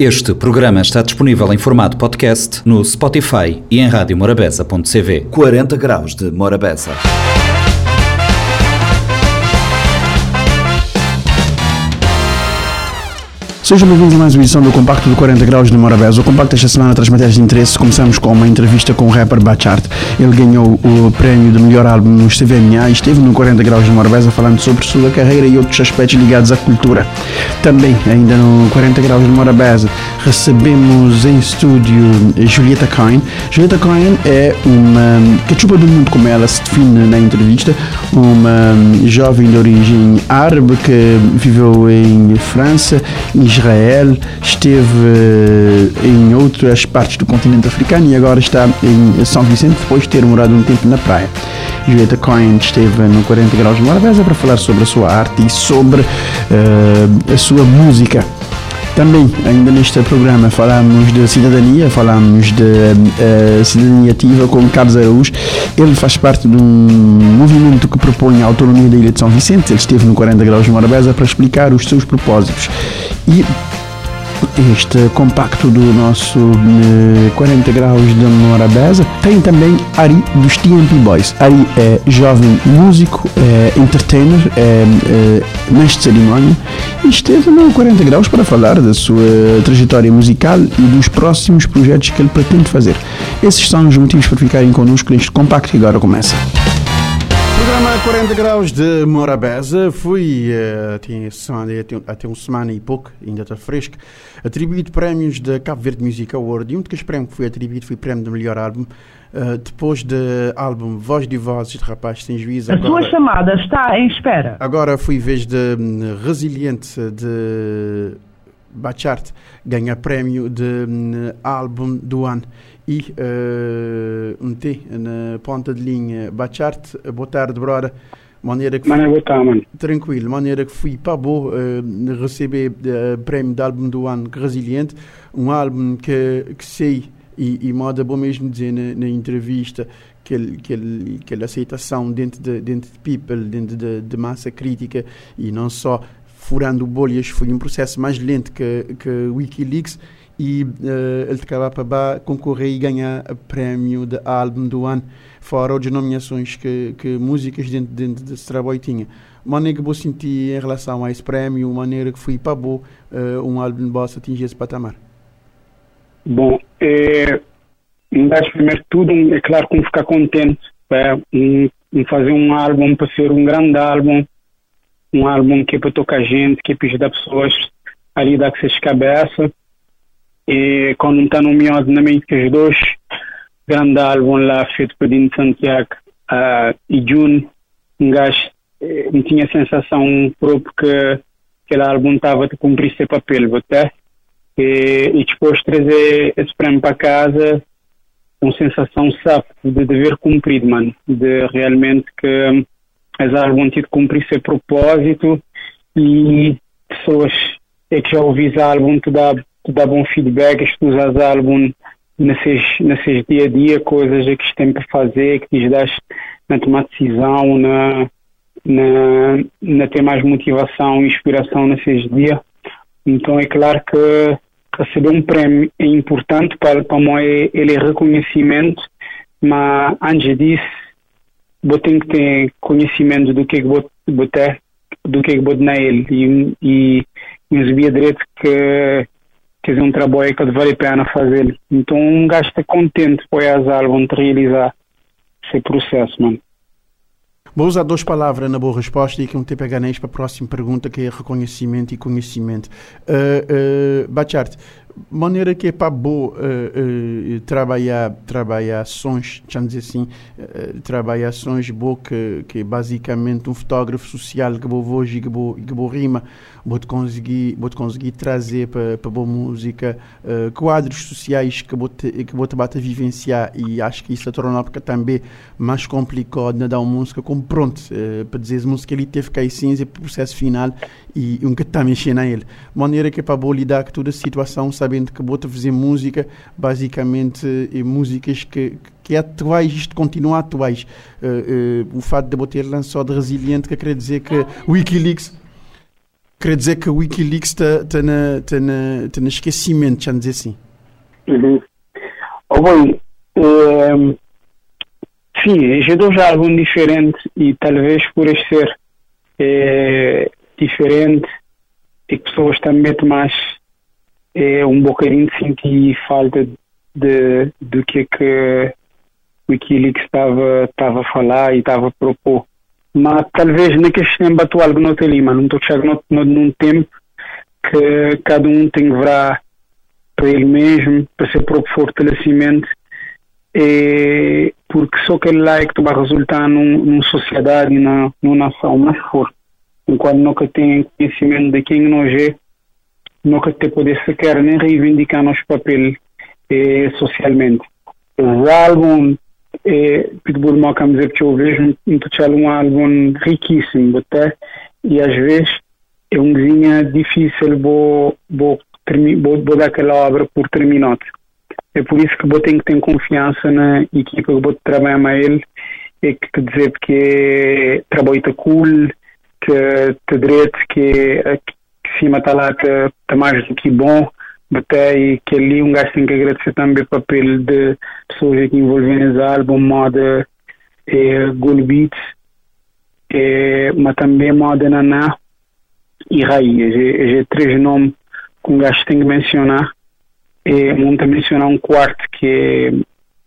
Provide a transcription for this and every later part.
Este programa está disponível em formato podcast no Spotify e em radiomorabeza.cv. 40 graus de Morabeza. Sejam bem-vindos a mais uma edição do Compacto do 40 Graus de Morabeza. O Compacto esta semana traz matérias de interesse. Começamos com uma entrevista com o rapper Bachart. Ele ganhou o prémio de melhor álbum no CVMA e esteve no 40 Graus de Morabeza falando sobre sua carreira e outros aspectos ligados à cultura. Também, ainda no 40 Graus de Morabeza, recebemos em estúdio Julieta Cohen. Julieta Cohen é uma cachupa do mundo, como ela se define na entrevista, uma jovem de origem árabe que viveu em França, em Israel, esteve eh, em outras partes do continente africano e agora está em São Vicente depois de ter morado um tempo na praia. Julieta Cohen esteve no 40 Graus de Morabeza para falar sobre a sua arte e sobre uh, a sua música. Também, ainda neste programa, falamos de cidadania, falamos de uh, cidadania ativa com Carlos Araújo. Ele faz parte de um movimento que propõe a autonomia da Ilha de São Vicente. Ele esteve no 40 Graus de Morabeza para explicar os seus propósitos. E este compacto do nosso eh, 40 graus de Morabeza. Tem também Ari dos TNT Boys. Ari é jovem músico, é entertainer, é, é mestre cerimónia e esteve no 40 graus para falar da sua trajetória musical e dos próximos projetos que ele pretende fazer. Esses são os motivos para ficarem connosco neste compacto que agora começa. Programa 40 graus de Morabeza fui uh, tinha semana, até, uma semana e pouco, ainda está fresco, atribuído prémios da Cabo Verde Music Award e um dos prémios que foi atribuído foi o prémio de melhor álbum. Uh, depois do álbum Voz de Vozes de Rapaz Sem Juízo. A sua chamada está em espera. Agora fui vez de um, Resiliente de Bachart ganha prémio de um, álbum do ano e uh, meti na ponta de linha Bachart, boa tarde, brother. Maneira que fui, mano. tranquilo, maneira que fui para boa uh, receber o uh, prémio de álbum do ano Resiliente, um álbum que, que sei e, e moda bom mesmo dizer na, na entrevista que ele, que ele, aquela aceitação dentro de, dentro de people, dentro de, de massa crítica e não só furando bolhas, foi um processo mais lento que, que Wikileaks e uh, ele acaba para concorrer e ganhar o prémio de álbum do ano, fora outras nomeações que, que músicas dentro, dentro desse trabalho tinha. Maneira que vou sentir em relação a esse prémio, maneira que fui para bom, uh, um álbum bossa atingir esse patamar. Bom, é, mas primeiro tudo, é claro que ficar contente é, em, em fazer um álbum para ser um grande álbum, um álbum que é para tocar gente, que é para ajudar pessoas ali dar com essas cabeças e quando está nomeado na mente que os dois grandes álbuns lá feito por Dino Santiago uh, e June um gajo eh, tinha a sensação própria que aquele álbum estava a cumprir seu papel até e, e depois de trazer esse prêmio para casa uma sensação sabe de dever cumprido mano. De realmente que esse álbum tinha de cumprir seu propósito e pessoas é que já ouvi esse álbum te dá tu dá bom feedback, as pessoas álbum nesses, nesses dia a dia, coisas que têm para fazer, que te das na tomar decisão, na, na, na ter mais motivação e inspiração nesses dias. Então é claro que receber um prémio é importante para, para mim, ele é reconhecimento, mas antes disso, eu tenho que ter conhecimento do que é que vou botar, do que é que vou dar ele e, e, e sabia direito que quer dizer, um trabalho que vale a pena fazer. Então um gajo está contente com as álbum de realizar esse processo, mano. Vou usar duas palavras na boa resposta e que um te pegar para a próxima pergunta, que é reconhecimento e conhecimento. Uh, uh, Bachart, maneira que é para boa uh, uh, trabalhar trabalhar sons deixa dizer assim uh, trabalhar sons boa que, que é basicamente um fotógrafo social que vou hoje que vou que vou rima vou te conseguir vou conseguir trazer para para boa música quadros sociais que vou te, que vou te bater vivenciar e acho que isso a torna porque também mais complicado na dar uma música como pronto para dizer a música ele teve que ir cinza processo final e um que está mexendo a ele maneira que é para lidar com toda a situação sabendo que vou fazer música, basicamente e músicas que, que é atuais, isto continua atuais. Uh, uh, o fato de eu ter lançado Resiliente, que quer dizer que Wikileaks Quer dizer que o Wikileaks está tá na, tá na, tá na esquecimento, já dizer assim. Uhum. Oh, bem, é, sim, já dois álbuns diferentes e talvez por este ser é, diferente e pessoas também mais é, um bocadinho de sentir falta de, do que é que Wikileaks estava, estava a falar e estava a propor. Mas talvez naquele tempo atual que não tem ali, mas não estou chegando num tempo que cada um tem que virar para ele mesmo, para seu próprio fortalecimento, e, porque só aquele lá é que vai resultar num, numa sociedade, na, numa nação mais forte. Enquanto nunca tem conhecimento de quem nós é, nunca tem poder sequer nem reivindicar nosso papel eh, socialmente. Os álbuns, eh, Pitbull Malcolm dizer que eu vejo um, um álbum riquíssimo, até, e às vezes é um desenho difícil vou, vou, dar aquela obra por terminado. É por isso que vou ter que ter confiança na equipa que vou trabalhar com ele. E que dizer que trabalho cool, que te direito que, que cima está lá está mais do que bom um gajo tem que agradecer também o papel de pessoas que envolvem nesse álbum, moda é, Beats, é, mas também moda Naná e Raiz. É, é, três nomes que um gajo tem que mencionar. É, muito mencionar um quarto que é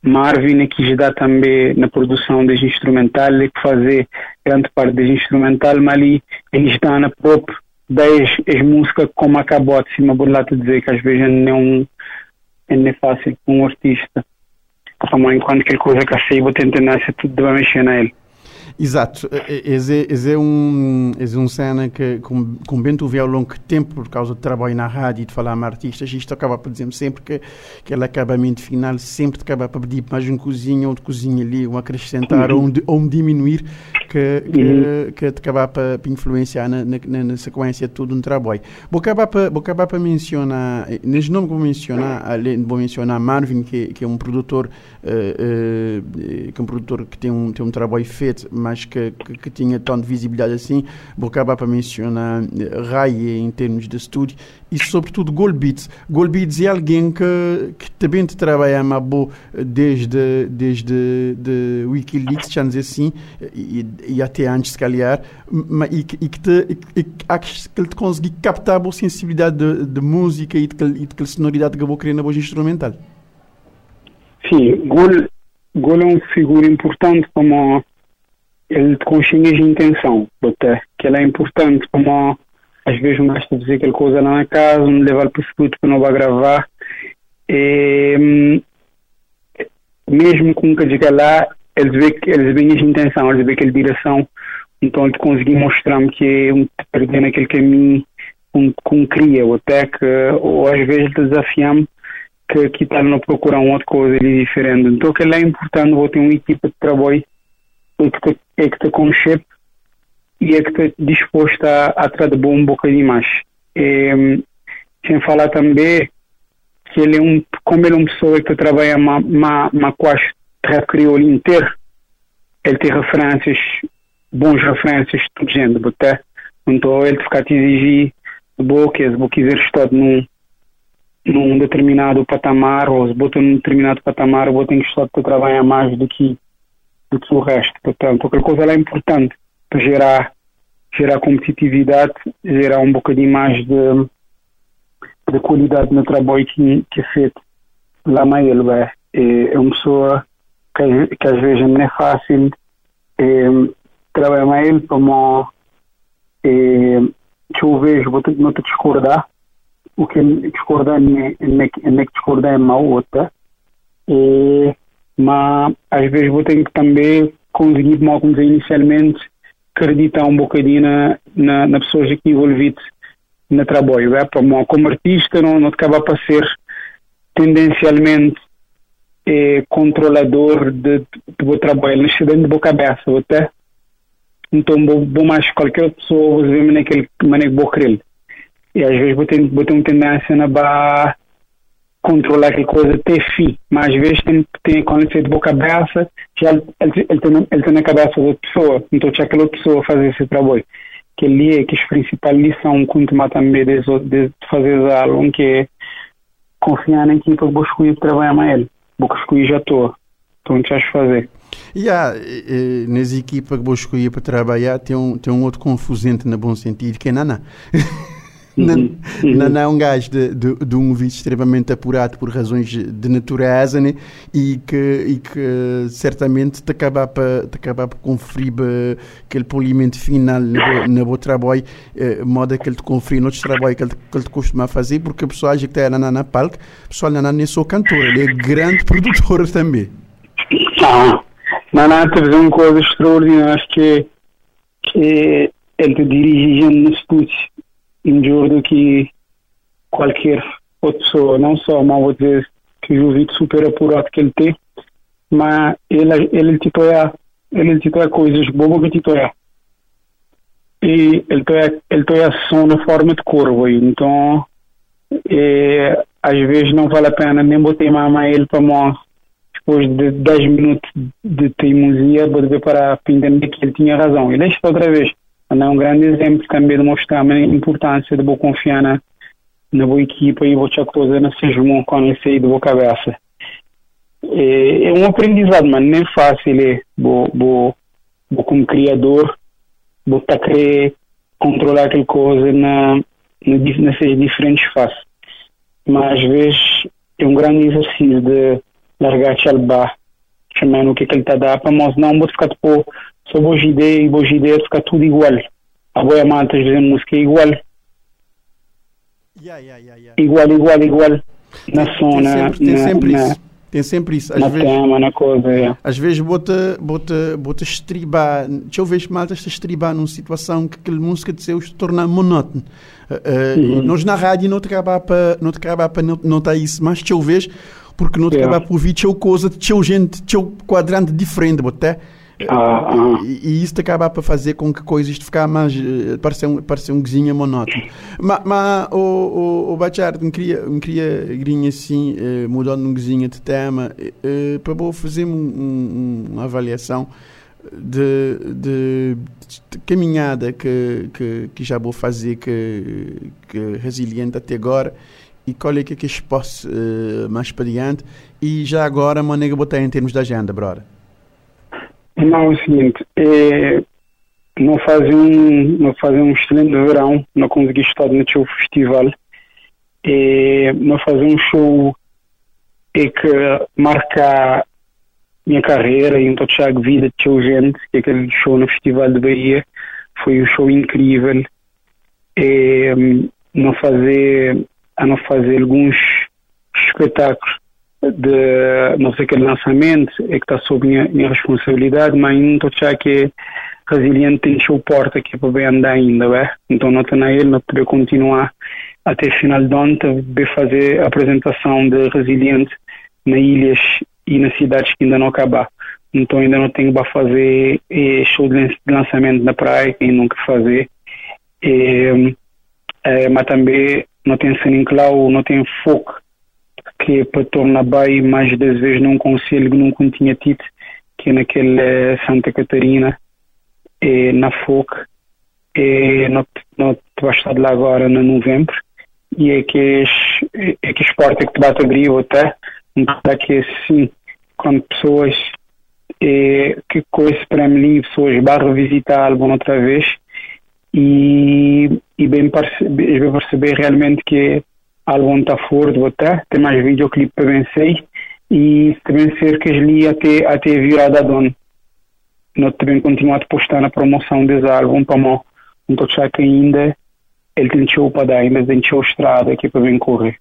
Marvin, que já dá também na produção das instrumental, ele que fazer grande parte das instrumental, mas ali ele está na própria das as músicas como acabou de cima te dizer que às vezes não é, fácil para um artista. Como enquanto aquela coisa que eu sei, vou tentar tudo de mexer na ele. Exato, esse, esse é um esse é um cena que com, com bem tu vê ao longo tempo por causa de trabalho na rádio e de falar com artistas, isto acaba por dizer sempre que aquele acabamento final sempre acaba para pedir mais um cozinho ou de cozinha ali, um acrescentar uhum. ou, um, ou um diminuir que, que, uhum. que te acabar para, para influenciar na, na, na, sequência de todo um trabalho. Vou acabar para, vou acabar para mencionar, neste nome que vou mencionar, além vou mencionar Marvin, que, que é um produtor, que é um produtor que tem um, tem um trabalho feito mas que, que, que, tinha tanta visibilidade assim, vou acabar para mencionar eh, Rai em termos de estúdio e sobretudo Golbeats. Golbeats é alguém que, que também trabalha a boa desde, desde de Wikileaks, já dizer assim, e, e, até antes se calhar, e, e que, te, e, que te conseguir captar a boa sensibilidade de, de música e de, e de sonoridade que eu vou querer na voz instrumental. Sim, Gol, Gol é uma figura importante como ele consciência de intenção, até, que ela é importante, como às vezes um gajo dizer aquela coisa lá na casa, me levar para o escuto para não vai gravar, e, hum, mesmo com que diga lá, eles veem eles veem a intenção, eles veem aquela direção, então ele conseguir mostrar-me que um perder naquele caminho com, com cria, ou até que, ou às vezes desafiamos que que está a procurar uma coisa diferente. Então, que é importante, vou ter uma equipa de trabalho que te, é que te e é que está disposto a, a bom um bocadinho mais. E, sem falar também que ele é um, como ele é uma pessoa que trabalha ma, ma, ma quase rap crioulo inteiro, ele tem referências, bons referências, tudo gente, até. Então ele ficar te exigir se quiser estar num, num determinado patamar, ou se botar num determinado patamar, vou ter que estar para trabalhar mais do que do que o resto. Portanto, aquela coisa é importante para gerar, gerar competitividade, gerar um bocadinho mais de, de qualidade no trabalho que, que é feito lá na Elba. É, é uma pessoa que, que às vezes não é fácil é, trabalhar com ele como é, que eu vejo, vou ter, te discordar, o que não é que é mau, outra. É, mas às vezes vou ter que também conseguir, como eu inicialmente, acreditar um bocadinho na, na, na pessoas aqui envolvidas no trabalho. É? Como, como artista, não, não acaba para ser tendencialmente é, controlador de, meu trabalho, não dentro da minha cabeça, até. Então, vou, vou mais qualquer pessoa, vou ver naquele maneira que vou querer. E às vezes ter uma tendência na barra controlar aquela coisa até fim, mas às vezes tem, tem quando ele de boca já ele, ele, tem, ele tem na cabeça da pessoa, então tinha aquela pessoa fazer esse trabalho. que ali é que a principal lição que eu também de, de fazer algo que é confiar na equipa que vou escolher trabalhar com ele. Vou escolher já estou. Então, o que fazer? Yeah, nas equipas que vou escolher para trabalhar tem um, tem um outro confusente no bom sentido que é Nana. Uhum. Não, não é um gajo de, de, de, um vídeo extremamente apurado por razões de natureza né? e, que, e que certamente te acaba para te acaba para conferir aquele polimento final no, no bom trabalho, eh, modo que ele te conferir no outro trabalho que ele, que ele te costuma fazer, porque a pessoa que está na, na palco, a pessoa não é só cantor, ele é grande produtor também. Ah, Naná teve uma coisa extraordinária que, que ele te dirige no estúdio do que qualquer outra pessoa, não só, mas vou dizer que o vídeo super apurado que ele tem, mas ele, ele titular ele titular coisas boas que titular. E ele tem ele tem ação na forma de curva, então é, às vezes não vale a pena nem botar mama ele para mão depois de 10 minutos de teimosia, vou dizer para entender que ele tinha razão. E deixa outra vez é um grande exemplo também de mostrar a importância de boa confiar na, na boa equipa e outra coisa não seja um quando ele sair boa cabeça. É, é, um aprendizado, mas nem fácil é, bo, bo, bo como criador, vou estar tá querer controlar aquela coisa na, na, nessas diferentes faces. Mas às vezes é um grande exercício de largar aquele bar, chamando o que, é que ele está a dar, para nós não vou ficar tipo só boas ideias e boas ideias fica tudo igual. A boa malta dizendo música é igual. Yeah, yeah, yeah, igual, igual, igual. Na zona. Tem, tem sempre, na, isso. Tem sempre isso. Às na vezes, tema, na coisa, é. Às vezes bota, bota, bota estribar. Deixa eu ver se malta está estribar numa situação que aquela música de seus se torna monótona. Uh, uh, uhum. Nós na rádio não te acaba para não para notar isso, mas deixa eu ver porque não te acaba para ouvir teu coisa, teu gente, teu quadrante diferente, boté. Ah, ah. E, e, isso acaba para fazer com que coisas ficar mais uh, parecer um parecer um guizinho monótono. Mas o o, o Bachar me queria me queria grinha assim uh, mudando um guizinho de tema uh, para vou fazer um, um, uma avaliação de, de, de, caminhada que, que, que já vou fazer que, que resiliente até agora e qual é que é que posso uh, mais para diante. E já agora maneira botar em termos de agenda, brother não, é o seguinte, é, não fazem um, não fazem um excelente verão, não consegui estar no seu festival, é, não fazer um show é que marca minha carreira e então a vida de teu gente, que é aquele show no Festival de Bahia, foi um show incrível. É, não fazer, a não fazer alguns espetáculos de não sei que lançamento é que está sob minha, minha responsabilidade, mas não estou que resiliente tem seu porta aqui para bem andar ainda, é? então não na ele, não poder continuar até final de ontem, fazer a apresentação de resiliente nas ilhas e nas cidades que ainda não acabar. Então ainda não tenho para fazer eh, show de lançamento na praia, que nunca fazer. Eh, eh, mas também não tem sendo claro, não tem foco que para tornar bem mais das vezes num conselho que nunca tinha tido, que é naquele eh, Santa Catarina, é, na FOC, é, não, não vai estar lá agora no novembro, e é que é, é que esporte é que te bate abrir até, então que assim, quando pessoas é, que com esse prémio pessoas barra visitar vão outra vez e, e bem perceber realmente que álbum está forte, até tem mais videoclipe para vencer e também cerca ali até, até virada a dono. Nós também continuamos a postar na promoção desse álbum para não então já que ainda ele tem show para dar, ainda tem show estrada aqui para bem correr.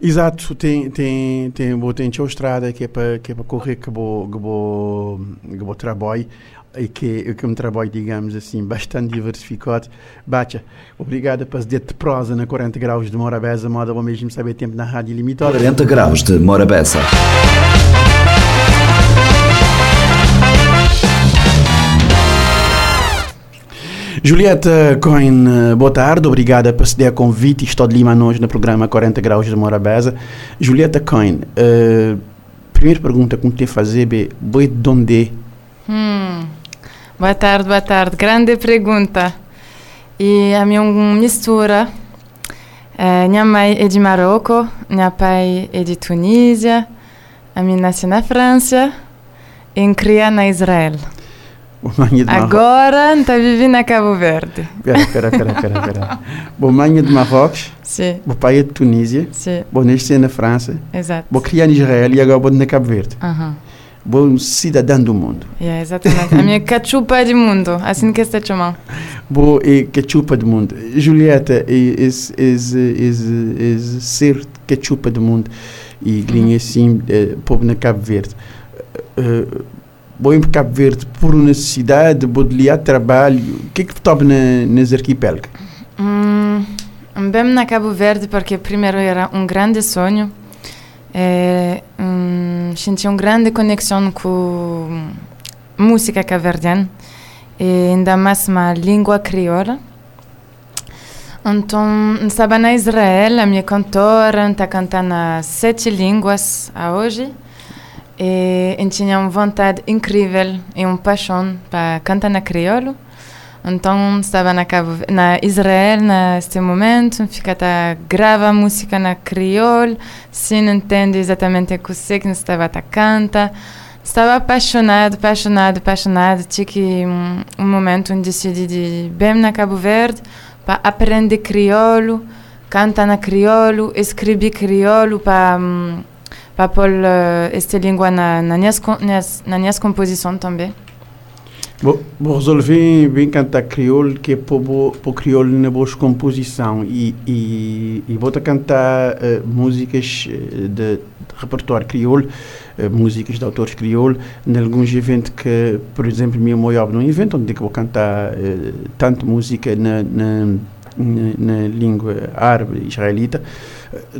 Exato, tem, tem, tem, tem show estrada que é para, que é para correr que vou, que vou, que vou trabalho e que, que é um trabalho, digamos assim, bastante diversificado. Bacha, obrigado por ter de prosa na 40 graus de Morabeza, moda ao mesmo saber tempo na rádio limitada. 40 graus de Morabeza. Julieta Coin, boa tarde, obrigada por ceder a convite. Estou de Lima hoje no programa 40 Graus de Morabeza. Julieta Coin, uh, primeira pergunta que me te fazer é: de onde Hum. Boa tarde, boa tarde. Grande pergunta. E a minha mistura. É, minha mãe é de Marrocos, meu pai é de Tunísia, a minha nasci na França e cria na Israel. Marrocos. Agora está vivendo na Cabo Verde. Espera, espera, espera, espera. espera. Bom, manha de Marrocos, Sim, o pai é de Tunísia, sim, bom, nasci na França, exato. vou criar em Israel e agora vou na Cabo Verde. Aham. Bom cidadão do mundo. Yeah, exatamente. A minha cachupa de mundo, assim que está chamando. Bom, e cachupa do mundo. Julieta, esse ser cachupa do mundo e grinha assim, eh, povo na Cabo Verde. Eh, Bom, em Cabo Verde, por necessidade, vou de liar trabalho, o que é que toca na, nas arquipélagos? Hum, bem na Cabo Verde porque primeiro era um grande sonho. É, hum, senti uma grande conexão com música cabo-verdiana e ainda mais uma língua crioula. Então, estava na Israel, a minha cantora está cantando sete línguas a hoje. E eu tinha uma vontade incrível e uma paixão para cantar na crioulo. Então, estava na, Cabo, na Israel neste momento, fica a gravar música na crioulo, sem entender exatamente o que você estava a cantar. Estava apaixonado, apaixonado, apaixonado. Que um, um momento onde decidi de bem na Cabo Verde para aprender crioulo, cantar na crioulo, escrever crioulo para um, para pôr uh, esta língua na, na, minhas, nas, na minhas composições também. Vou, resolver bem cantar crioulo, que é para o crioulo na boa composição e, e, e vou cantar eh, músicas eh, de, de repertório crioulo, eh, músicas de autores crioulo, em alguns eventos que, por exemplo, minha mãe abre um evento onde é vou cantar eh, tanto música na, na, na, na língua árabe israelita,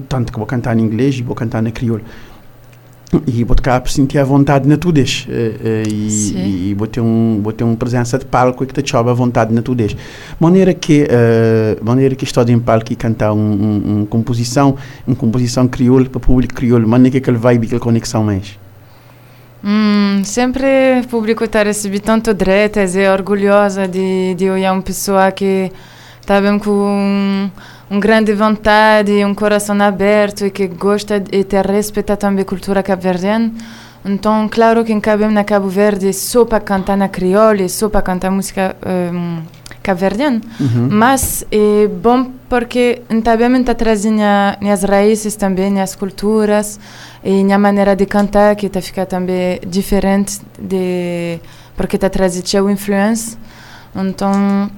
tanto que vou cantar em inglês e vou cantar na crioulo. E vou tocar sentir a vontade na tudez. eh, eh, e, e, vou ter um vou ter uma presença de palco e que te chove a vontade na tudez. Maneira que eh, maneira que estou em palco e cantar um, um, um composição, uma composição crioulo para o público crioulo, maneira que ele vai e aquela conexão mais. Hum, sempre o público está recebendo tanto direitos e orgulhosa de, de olhar uma pessoa que está bem com um, grande vontade, um coração aberto e que gosta e respeita também a cultura cabo-verdiana. Então, claro que em Cabo na Cabo Verde só para cantar na crioula e só para cantar música um, cabo-verdiana. Mas é bom porque também está trazendo as raízes também, as culturas e a maneira de cantar que está ficar também diferente de porque está trazendo sua influência. Então,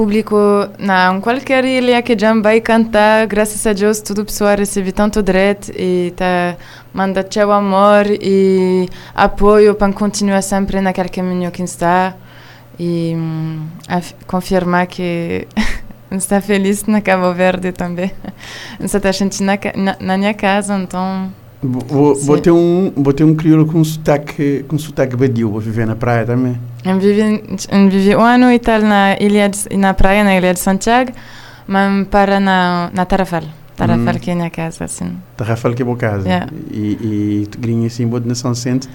público na qualquer ilha que já vai cantar, graças a Deus, tudo pessoa recebe tanto direito e tá manda seu amor e apoio para continuar sempre naquele caminho que está e hum, confirmar que está feliz na Cabo Verde também. Está sentindo na, ca- na, na minha casa, então Ter um vou ter um crioulo com sotaque com sotaque badio, vou viver na praia também. eu vivi, eu vivi um ano e tal na ilha de, na praia, na ilha de Santiago, mas para na, na Tarrafal. Tarrafal Hum. que é minha casa, assim. Da Rafael que é boa casa. Yeah. E, e tu grinha assim, vou de Nação Centro,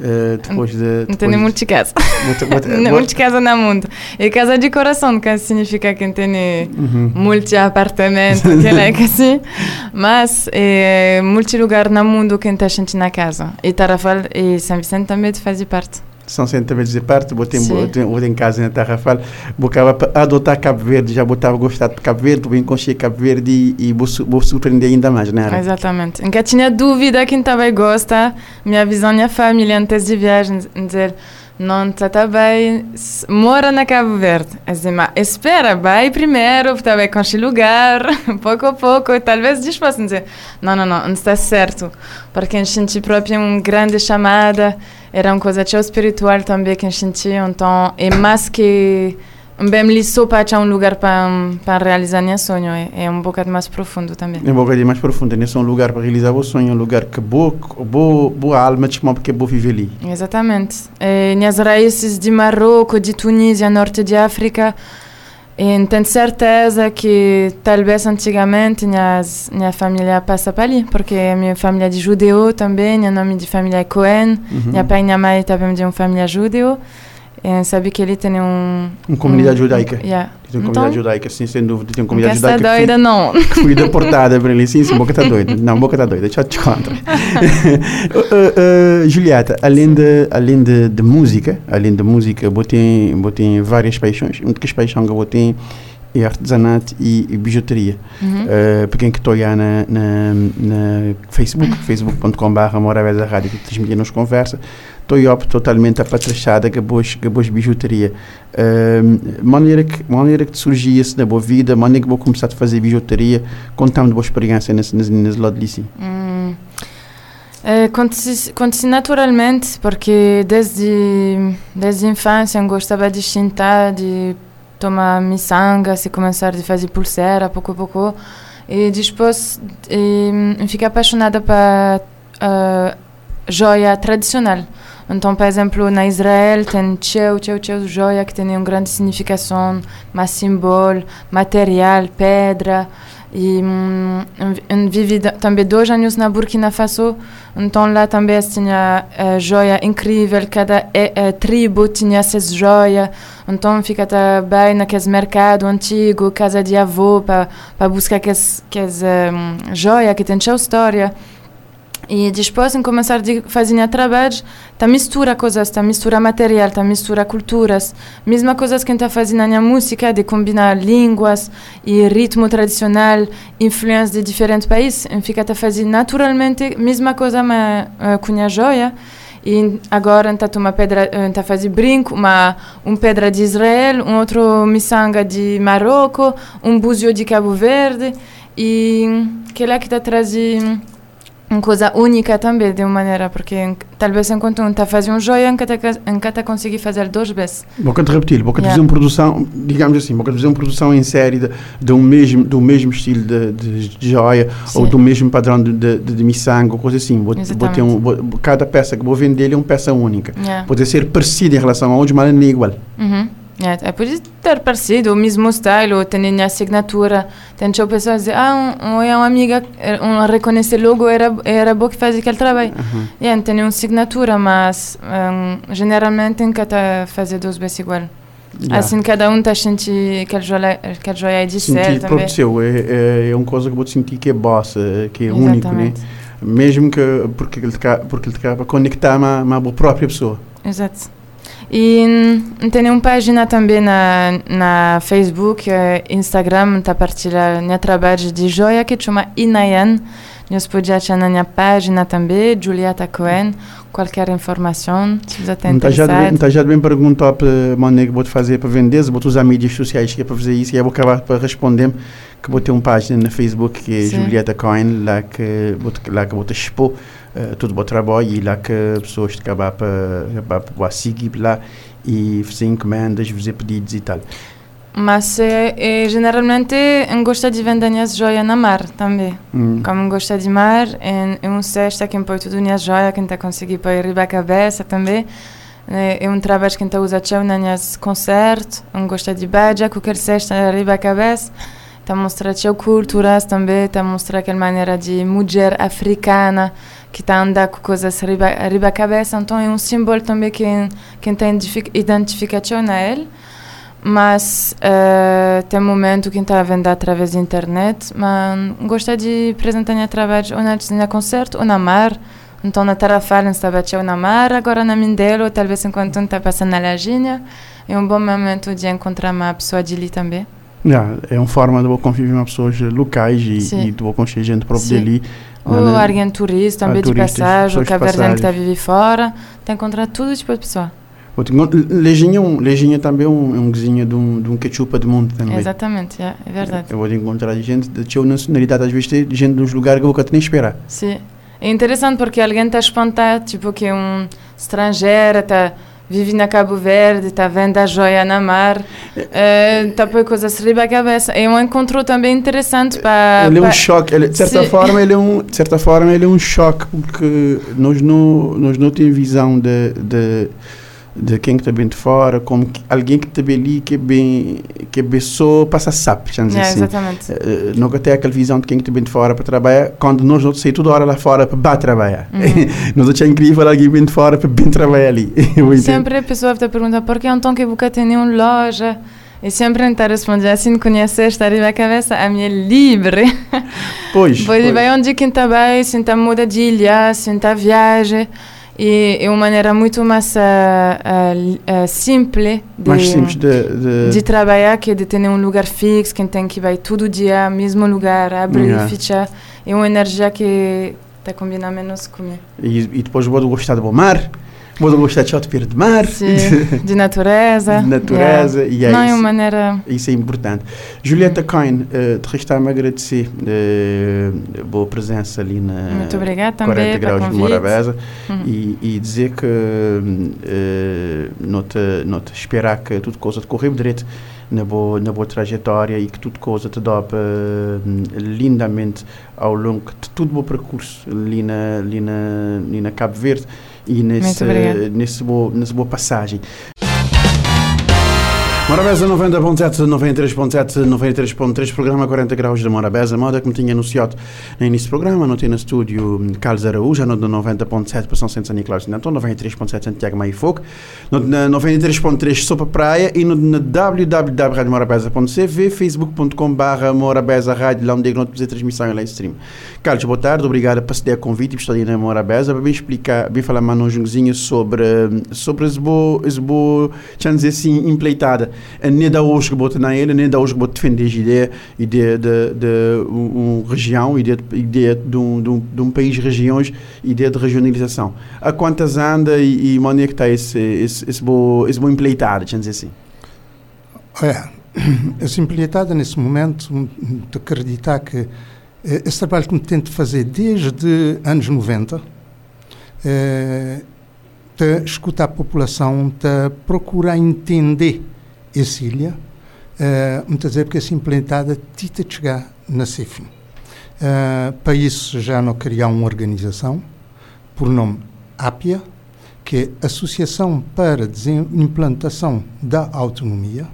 eh, depois de. Não depois tenho muitas casas. vou ter- vou ter- Não vou- muitas casas no mundo. E casa de coração, que significa que tem Uhum. multi apartamento, que é assim. Mas é multi lugar no mundo que tem gente na casa. E Tarrafal e São Vicente também fazem parte. São também dizer parte, botei, botei, botei em casa na Tarrafal, acabar pa- adotar Cabo Verde, já botava gostar de Cabo Verde, vou enconchar Cabo Verde e, e vou, vou surpreender ainda mais, né? Ara? Exatamente. Nunca tinha dúvida que estava gosta. Minha visão, minha família antes de viagem, dizer, não está bem, s- mora na Cabo Verde. Eu disse, mas espera, vai primeiro, está bem com lugar, pouco a pouco, talvez depois dizer, não, não, não, não está certo. Porque a gente próprio uma grande chamada, era uma coisa tão espiritual também que a gente, então, é mais que bem li só para um lugar para, para realizar meu sonho, é, é um bocado mais profundo também. É um bocadinho mais profundo, nesse é um lugar para realizar o sonho, um lugar que boa, boa, boa alma te porque é boa viver ali. Exatamente. E minhas raízes de Marrocos, de Tunísia, norte de África, e tenho certeza que talvez antigamente minhas, minha família passa para ali, porque a minha família é de judeu também, meu nome de família é Cohen, Uhum. meu pai e minha mãe também de uma família judeu. E sabe que ele tem um... Uma comunidade judaica. Yeah. Tem uma Então, comunidade judaica, sim, sem dúvida. Tem uma não comunidade judaica que doida, não. foi, que foi deportada para ele. Sim, sim, boca está doida. Não, boca está doida. Eu te contar. Uh, uh, uh, Julieta, além de, além de, de música, além de música, eu eu tenho várias paixões. Uma das paixões que eu tenho é artesanato e, e bijuteria. Uhum. Uh, para quem que estou na, na, na Facebook, facebook.com.br Morabeza Rádio, que transmitir nos conversa, estou totalmente apatrachada com boas, com boas bijuteria. Uh, maneira que maneira que surgia isso na boa vida, maneira que vou começar a fazer bijuteria, contamos de boa experiência nesse, nesse, nesse lado ali, sim. Hum. Eh, Acontece naturalmente, porque desde, desde a infância eu gostava de chintar, de tomar miçangas e começar a fazer pulseira, pouco a pouco. E depois eh, eu fiquei apaixonada por uh, joia tradicional. Então, por exemplo, na Israel tem tchau, tchau, tchau, joia que tem uma grande significação, mais símbolo, material, pedra. E hum, eu vivi também dois anos na Burkina Faso, então lá também tinha eh, joia incrível, cada eh, tribo tinha essas joias, então fica bem naqueles mercado antigo, casa de avô, para buscar aquelas um, joias que tem sua história. E depois, em começar a fazer trabalho, tá mistura coisas, tá mistura material, tá mistura culturas. Mesma coisas que está fazendo na música, de combinar línguas e ritmo tradicional, influências de diferentes países. E fica tá fazendo naturalmente mesma coisa, mas uh, com a joia. E agora está uma pedra, está fazendo brinco, uma um pedra de Israel, um outro miçanga de Marrocos, um búzio de Cabo Verde e que lá que está trazendo uma coisa única também, de uma maneira, porque talvez enquanto um está fazendo joia, nunca está conseguir fazer duas vezes. Boca de repetir, boca de Yeah. fazer uma produção, digamos assim, boca de fazer uma produção em série de, de um mesmo, do mesmo estilo de, de, joia ou Sim. do mesmo padrão de, de, de, miçanga ou coisa assim. Vou, vou ter um, vou- cada peça que vou vender é uma peça única. Yeah. Pode ser parecida em relação a outros, mas não é igual. Uhum. É, é isso ter parecido, o mesmo style, ou ter a assinatura. Tem pessoas que dizem, ah, um, uma amiga, eh, um reconhecer logo, era, era bom que fazia aquele trabalho. Uhum. Yeah, tem uma assinatura, mas um, geralmente nunca está fazer duas vezes igual. Yeah. Assim, cada um está sentindo aquele joia, aquele joia é de Sentir próprio seu, é, é, é uma coisa que vou sentir que é bossa, que é único, né? Exatamente. Mesmo que porque ele para conectar com a, a própria pessoa. Exato. E tem uma página também na, na Facebook, eh, Instagram, está partilhando minha trabalho de joia que chama Inayan. Nós podemos achar na minha página também, Julieta Cohen, qualquer informação, se você está Não está já, bem- interessado. já perguntar para maneira que vou fazer para vender, vou usar mídias sociais que é para fazer isso e eu vou acabar para responder que vou ter uma página na Facebook que é Sim. Julieta Cohen, lá que lá que vou te expor eh, todo o meu trabalho e lá que pessoas te acabar para, seguir lá e fazer encomendas, fazer pedidos e tal. Mas eh, eh, geralmente eu gosto de vender minhas joias na mar também. Hum. Como gosta de mar, é, é um cesta que põe tudo minhas joias, que está conseguir pôr riba a cabeça também. É, é um trabalho que está usa tchau nas minhas concertos, um gosta de badja, qualquer cesta riba a cabeça. Está mostrar tchau culturas também, está mostrar aquela maneira de mulher africana que está andando com coisas riba, riba a cabeça. Então é um símbolo também que que está identificação na ele. Mas eh, tem momento que está a vender através da internet, mas gosta de apresentar meu trabalho ou na, na concerto ou na mar. Então na Tarrafal estava eu na mar, agora na Mindelo, talvez enquanto está passando na Lajinha. É um bom momento de encontrar uma pessoa de ali também. Yeah, é uma forma de eu conviver com pessoas locais e, e de eu conhecer gente própria Sim. dali. Ou alguém turista também Ah, de passagem, de caverdente que está viver fora. Está a encontrar tudo tipo de pessoa. Lejinha, é também é um, é um vizinho de um, de um ketchup do mundo também. Exatamente, é, é verdade. Eu vou encontrar gente de sua nacionalidade, às vezes tem gente de uns lugares que eu nunca nem esperar. Sim. É interessante porque alguém está espantado, tipo que é um estrangeiro, está vive na Cabo Verde, está vendo a joia na mar, está põe coisas riba a cabeça. É um encontro também interessante para... ele é um choque, ele, de certa Sim. forma ele é um, de certa forma ele é um choque porque nós não nós não temos visão de, de de quem que está bem de fora, como que, alguém que está bem ali, que é bem, que é bem só passa sapo, É, assim. exatamente. Uh, nunca tem aquela visão de quem está bem de fora para trabalhar, quando nós não saímos toda hora lá fora para trabalhar. nós achamos incrível alguém bem de fora para bem trabalhar ali. Sempre a pessoa te pergunta por que então que você tem nenhuma loja? E sempre está a responder assim, conheceste, arriba a cabeça, a minha é livre. Pois, Pode pois. vai onde quem está bem, se está muda de ilha, se está viagem. E é uma maneira muito mais uh, uh, uh, simples de, mais simples de, de... de trabalhar que de ter um lugar fixo, quem tem que vai todo dia, mesmo lugar, abrir Yeah. e fechar. É uma energia que está combinando menos comigo. E, e depois vou gostar do bom vou gostar de shot de mar, Sim, de natureza. de natureza, e é Não é isso. uma maneira... Isso é importante. Julieta Coin, uh, te resta-me agradecer uh, a boa presença ali na Muito obrigada também 40 pelo graus de. Morabeza Uhum. e, e dizer que uh, não, te, não te esperar que tudo coisa te correr direito na boa, na boa trajetória e que tudo coisa te dopa uh, lindamente ao longo de todo o bom percurso ali na, ali na, ali na Cabo Verde e nesse, nesse boa, nessa boa passagem. Morabeza 90.7, 93.7, 93.3, programa 40 graus de Morabeza, moda como tinha anunciado no início do programa, não tem no estúdio Carlos Araújo, no 90.7 para São Centro São Nicolau de Sinantão, 93.7 Santiago Maio Fogo, no 93.3 Sopa Praia e no, www.radiomorabeza.cv, facebook.com barra Morabeza Rádio, lá onde nós fazer transmissão em live stream. Carlos, boa tarde, obrigado por ceder a convite e por estar aí na Morabeza, para me explicar, bem falar mais um sobre, sobre boas, dizer assim, empleitada nem da hoje que bota na ele, nem da hoje que bota defender ideia, ideia de, de um região, ideia, de, ideia de, um, de, um, país, regiões, ideia de regionalização. A quantas anda e, maneira que está esse, esse, esse, bom, esse empleitado, deixa dizer assim? Olha, essa empleitada nesse momento, de acreditar que eh, esse trabalho que me tento fazer desde anos 90, eh, de escutar a população, de procurar entender essa ilha, uh, muitas vezes porque essa implementada tita de chegar na CIFIN. Uh, para isso já não criar uma organização, por nome APIA, que é Associação para Implantação da Autonomia,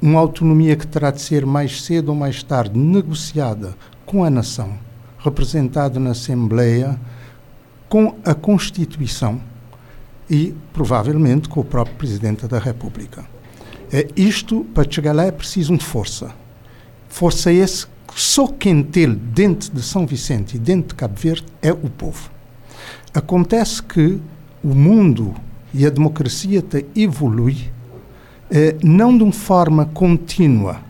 uma autonomia que terá de ser mais cedo ou mais tarde negociada com a nação, representada na Assembleia, com a Constituição e, provavelmente, com o próprio Presidente da República. É, isto, para chegar lá, é preciso de força. Força esse que só quem tem dentro de São Vicente e dentro de Cabo Verde é o povo. Acontece que o mundo e a democracia evolui eh, não de uma forma contínua,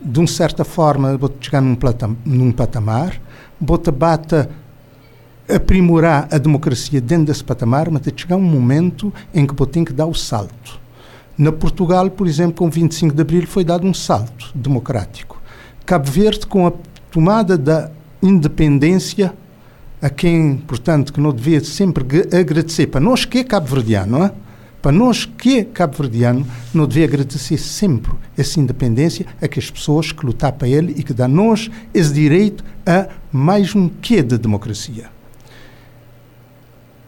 de uma certa forma, vou chegar num, plata, num patamar, te bata aprimorar a democracia dentro desse patamar, mas chegar um momento em que vou ter que dar o salto. Na Portugal, por exemplo, com 25 de Abril foi dado um salto democrático. Cabo Verde, com a tomada da independência, a quem, portanto, que não devia sempre agradecer, para nós que é cabo-verdiano, não é? Para nós que é cabo-verdiano, não devia agradecer sempre essa independência a que as pessoas que lutaram para ele e que dá a nós esse direito a mais um quê de democracia.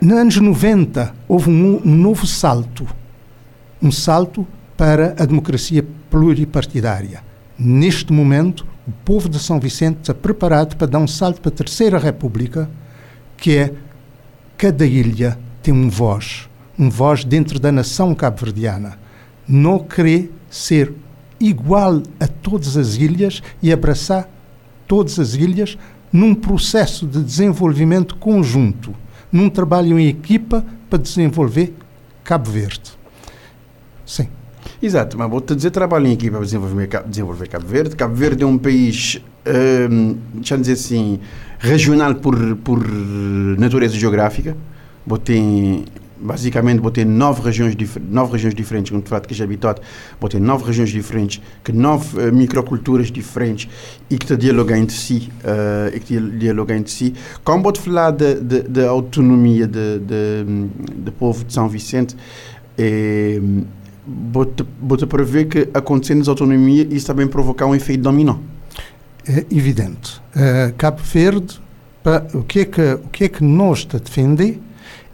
Nos anos 90, houve um, um novo salto um salto para a democracia pluripartidária. Neste momento, o povo de São Vicente está preparado para dar um salto para a Terceira República, que é cada ilha tem um voz, um voz dentro da nação cabo-verdiana. Não querer ser igual a todas as ilhas e abraçar todas as ilhas num processo de desenvolvimento conjunto, num trabalho em equipa para desenvolver Cabo Verde. Sim. Exato, mas vou-te dizer, trabalho em equipa para desenvolver, desenvolver Cabo Verde. Cabo Verde é um país, um, deixa dizer assim, regional por, por natureza geográfica. Botei, basicamente, botei nove regiões, nove regiões diferentes, como tu falaste que é habitado, botei nove regiões diferentes, que nove uh, microculturas diferentes e que te dialogam entre si, uh, e que dialogam entre si. Como vou-te falar da autonomia do povo de São Vicente, é, bota para ver que acontecendo as autonomias isso também provocar um efeito dominó. É evidente. Uh, Cabo Verde, pa, o, que é que, o que é que nós está defender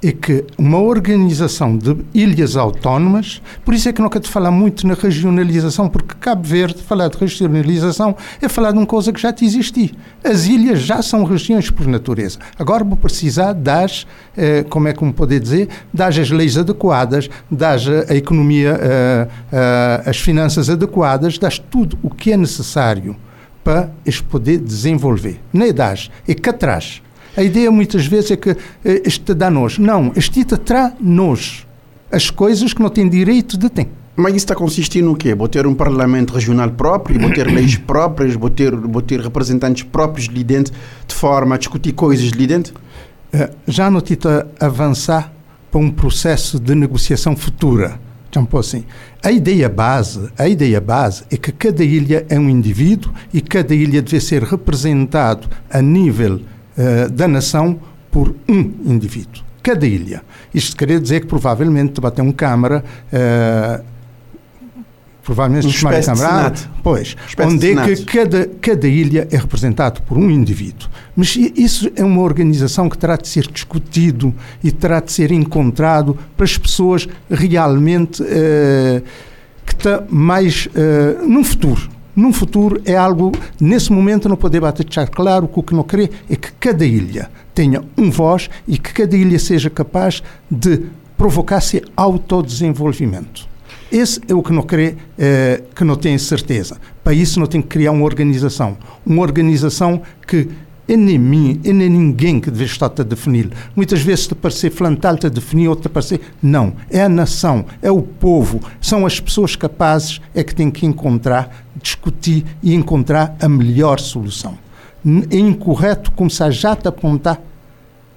é que uma organização de ilhas autónomas, por isso é que não quero falar muito na regionalização, porque Cabo Verde, falar de regionalização é falar de uma coisa que já te existia. As ilhas já são regiões por natureza. Agora vou precisar das, eh, como é que me poder dizer, das as leis adequadas, das a economia, eh, eh, as finanças adequadas, das tudo o que é necessário para as poder desenvolver. É das, é que atrás. A ideia muitas vezes é que eh, este dá nojo. Não, este terá nojo. As coisas que não têm direito de ter. Mas isso está consistindo no quê? Vou ter um parlamento regional próprio, vou ter leis próprias, vou ter, vou ter representantes próprios ali dentro, de forma a discutir coisas ali dentro? Uh, já no tita avançar para um processo de negociação futura. Então, assim, a ideia base, a ideia base é que cada ilha é um indivíduo e cada ilha deve ser representado a nível uh, da nação por um indivíduo. Cada ilha. Isto quer dizer que provavelmente vai ter um Câmara. Uh, provavelmente um chamar Câmara. Pois, onde é que cada, cada ilha é representado por um indivíduo. Mas isso é uma organização que terá de ser discutido e terá de ser encontrado para as pessoas realmente uh, que está mais uh, num futuro num futuro é algo, nesse momento não bater deixar claro que o que não querer é que cada ilha tenha um voz e que cada ilha seja capaz de provocar-se autodesenvolvimento. Esse é o que não crê, eh, que não tem certeza. Para isso não tem que criar uma organização. Uma organização que é nem mim, é nem ninguém que deve estar a definir. Muitas vezes te parecer flantal a definir, ou te parecer. Não. É a nação, é o povo, são as pessoas capazes é que têm que encontrar, discutir e encontrar a melhor solução. É incorreto começar já a apontar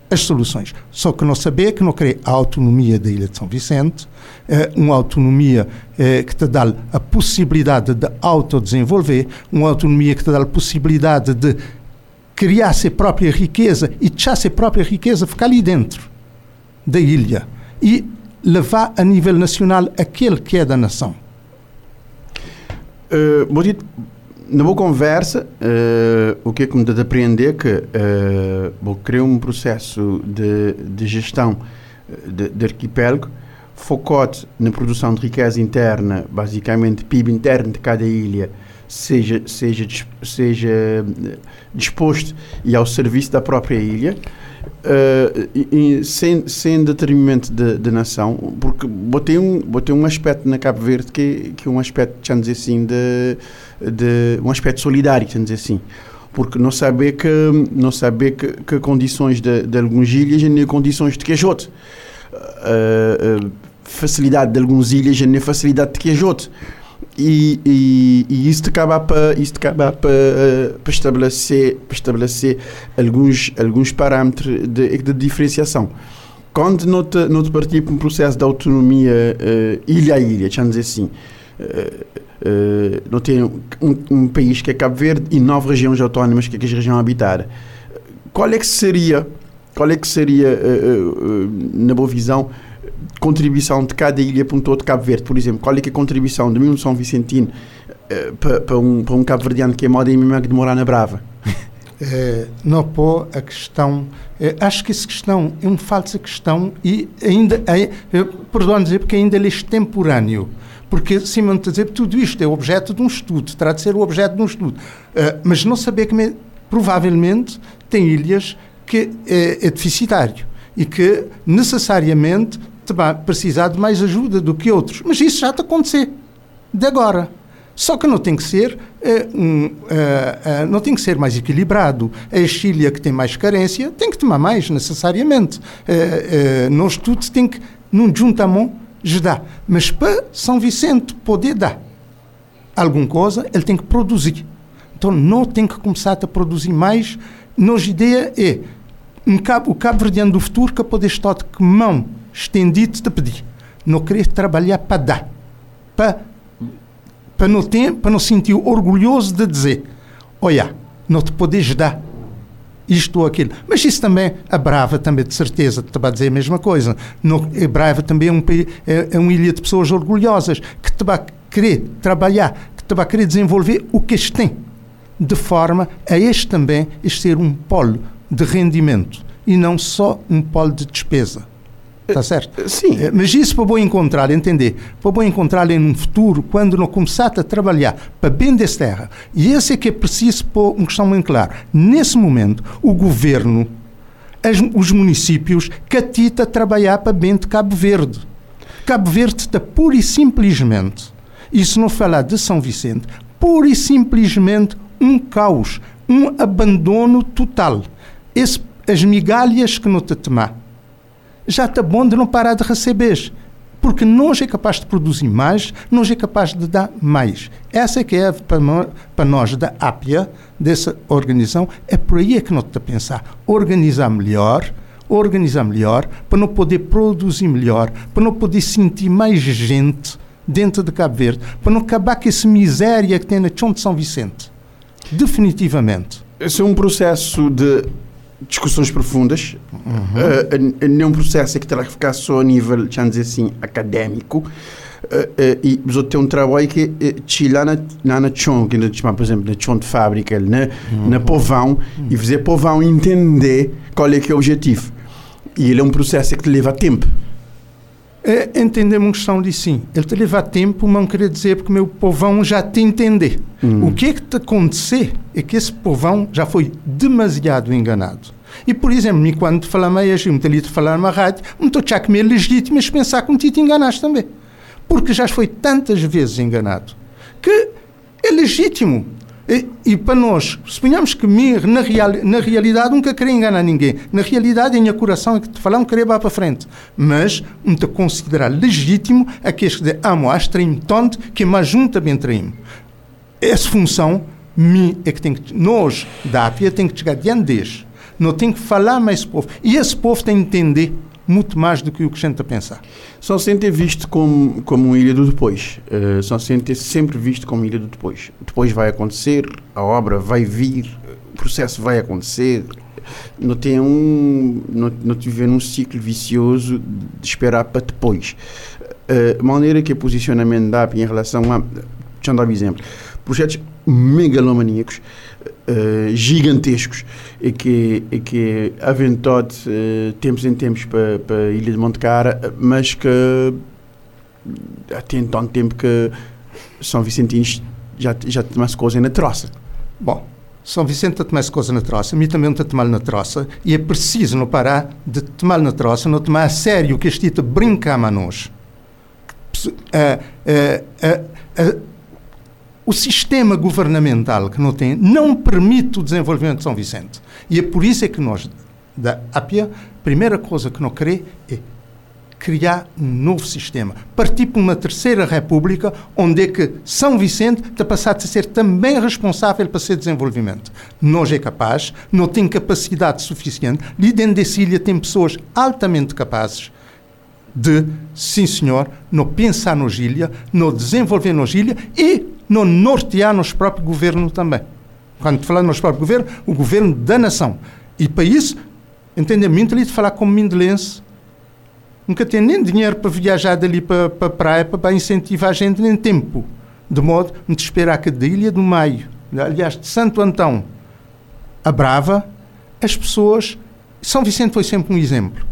as soluções. Só que não saber que não querer a autonomia da Ilha de São Vicente, é uma autonomia é, que te dá a possibilidade de autodesenvolver, uma autonomia que te dá a possibilidade de criar sua própria riqueza e deixar sua própria riqueza ficar ali dentro da ilha e levar a nível nacional aquele que é da nação. Uh, dito, na boa conversa, uh, o que é que me dá de aprender que uh, vou criar um processo de, de gestão de, de arquipélago focado na produção de riqueza interna, basicamente PIB interno de cada ilha, seja, seja, seja eh, disposto e ao serviço da própria ilha, uh, e, e, sem, sem detrimento da de, de nação, porque botei um, botei um aspecto na Cabo Verde que, que é um aspecto, vamos dizer assim, de, de, um aspecto solidário, vamos dizer assim. Porque não saber que não saber que, que condições de, de algumas ilhas nem condições de que as outras. Uh, uh, facilidade de algumas ilhas nem facilidade de que as outras e, e, e isso acaba para acaba para, para estabelecer para estabelecer alguns alguns parâmetros de, de diferenciação. Quando não te, não te partir para um processo de autonomia uh, ilha a ilha vamos dizer assim uh, uh, não tem um, um, país que é Cabo Verde e nove regiões autónomas que é que a habitar. Qual é que seria qual é que seria na boa visão contribuição de cada ilha para um todo Cabo Verde, por exemplo, qual é, é a contribuição de um São Vicentino uh, para, para, um, para um Cabo Verdeano que é moda e mesmo de morar na Brava? É, não pô a questão. É, acho que essa questão é uma falsa questão e ainda. É, perdão dizer, porque ainda é extemporâneo. Porque, Simão, dizer, tudo isto é objeto de um estudo, terá de ser o objeto de um estudo. Uh, mas não saber que, me, provavelmente, tem ilhas que é, é deficitário e que necessariamente vai precisar de mais ajuda do que outros. Mas isso já está a acontecer, de agora. Só que não tem que ser é, um, é, é, não tem que ser mais equilibrado. A Chile que tem mais carência tem que tomar mais necessariamente. nós todos tem que não juntamos dar. Mas para São Vicente poder dar alguma coisa, ele tem que produzir. Então não tem que começar a produzir mais. Nossa ideia é um cabo, o cabo verdeano do futuro que pode estar de mão estendido te pedir. Não querer trabalhar para dar. Para, para, não ter, para não sentir orgulhoso de dizer: Olha, não te podes dar isto ou aquilo. Mas isso também, a Brava também, de certeza, te vai dizer a mesma coisa. No, a Brava também é, um, é, é uma ilha de pessoas orgulhosas que te vai querer trabalhar, que te vai querer desenvolver o que este tem. De forma a este também este ser um polo de rendimento e não só um polo de despesa. Está certo? Sim. Eh, Mas isso para bom encontrar, entender, para bom encontrar em um futuro, quando não começar a trabalhar para bem dessa terra. E esse é que é preciso pôr uma questão muito clara. Nesse momento, o governo, as- os municípios, catita a trabalhar para bem de Cabo Verde. Cabo Verde está pura e simplesmente, e se não falar de São Vicente, pura e simplesmente um caos, um abandono total. Esse, as migalhas que não te tomar já está bom de não parar de receber. Porque nós é capaz de produzir mais, nós é capaz de dar mais. Essa é que é para nós, da APIA, dessa organização, é por aí é que nós temos a pensar. Organizar melhor, organizar melhor, para não poder produzir melhor, para não poder sentir mais gente dentro de Cabo Verde, para não acabar com essa miséria que tem na Chão de São Vicente. Definitivamente. Esse é um processo de discussões profundas, uh, não é um processo que terá que ficar só a nível, já dizer assim, académico, uh, uh, e mas tem um trabalho que uh, lá na, na, na chão, que chama, por exemplo, na chão de fábrica, na, na povão, e fazer povão entender qual é que é o objetivo. E ele é um processo que leva tempo. É, entendemos uma questão de sim. Ele te leva tempo, mas não queria dizer porque o meu povão já te entender. O que é que te acontecer é que esse povão já foi demasiado enganado. E, por exemplo, me quando falamos muito ali de falar numa rádio, me estou a comer legítimo mas pensar que te enganaste também. Porque já foi tantas vezes enganado que é legítimo. E, e, para nós, suponhamos que mim, na, real, na realidade, nunca queria enganar ninguém. Na realidade, em coração é que te queria ir para frente. Mas, não te considerar legítimo aqueles que dizem, amo, acho traim tanto, que mais junto bem traim. Essa função, mim, é que tem que, nós, da APIA, tem que chegar diante deles. Não tem que falar mais esse povo. E esse povo tem que entender muito mais do que o que a gente a pensar. São sempre visto como, como uma ilha do depois. Uh, são sempre, sempre visto como ilha do depois. Depois vai acontecer, a obra vai vir, o processo vai acontecer. Não tem um. Não, não te viver num ciclo vicioso de esperar para depois. Uh, maneira que o posicionamento da em relação a. Deixa eu dar um exemplo. Projetos megalomaníacos, uh, gigantescos, e que, e que aventado uh, tempos em tempos para, para a Ilha de Monte Cara, mas que há tem tanto tempo que São Vicentinos já, já tomasse coisa na troça. Bom, São Vicente a tomar coisa na troça, a mim também está a tomar na troça, e é preciso não parar de tomar na troça, não tomar a sério que este brinca a nós. O sistema governamental que não tem não permite o desenvolvimento de São Vicente. E é por isso é que nós, da APIA, a primeira coisa que não queremos é criar um novo sistema. Partir para uma terceira república, onde é que São Vicente está passado a ser também responsável para ser desenvolvimento. Nós é capaz, não tem capacidade suficiente. Ali dentro dessa ilha tem pessoas altamente capazes de, sim senhor, não pensar nos ilha, não desenvolver nos ilha e não nortear nos próprios governo também. Quando falamos nos próprios governo, o governo da nação. E para isso, entendimento ali de falar como mindelense, nunca tem nem dinheiro para viajar dali para, para a praia para incentivar a gente, nem tempo. De modo de esperar que da Ilha do Maio, aliás, de Santo Antão, a Brava, as pessoas. São Vicente foi sempre um exemplo.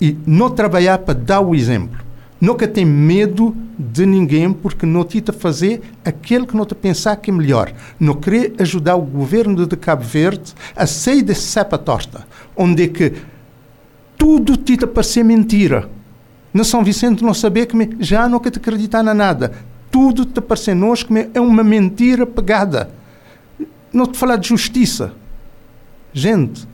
E não trabalhar para dar o exemplo. Nunca tem medo de ninguém porque não tenta fazer aquele que não te pensar que é melhor. Não querer ajudar o governo de Cabo Verde a sair desse cepa torta, onde é que tudo tenta parecer mentira. Na São Vicente não saber que me, já quer te acreditar na nada. Tudo te parece nós que me, é uma mentira pegada. Não te falar de justiça. Gente,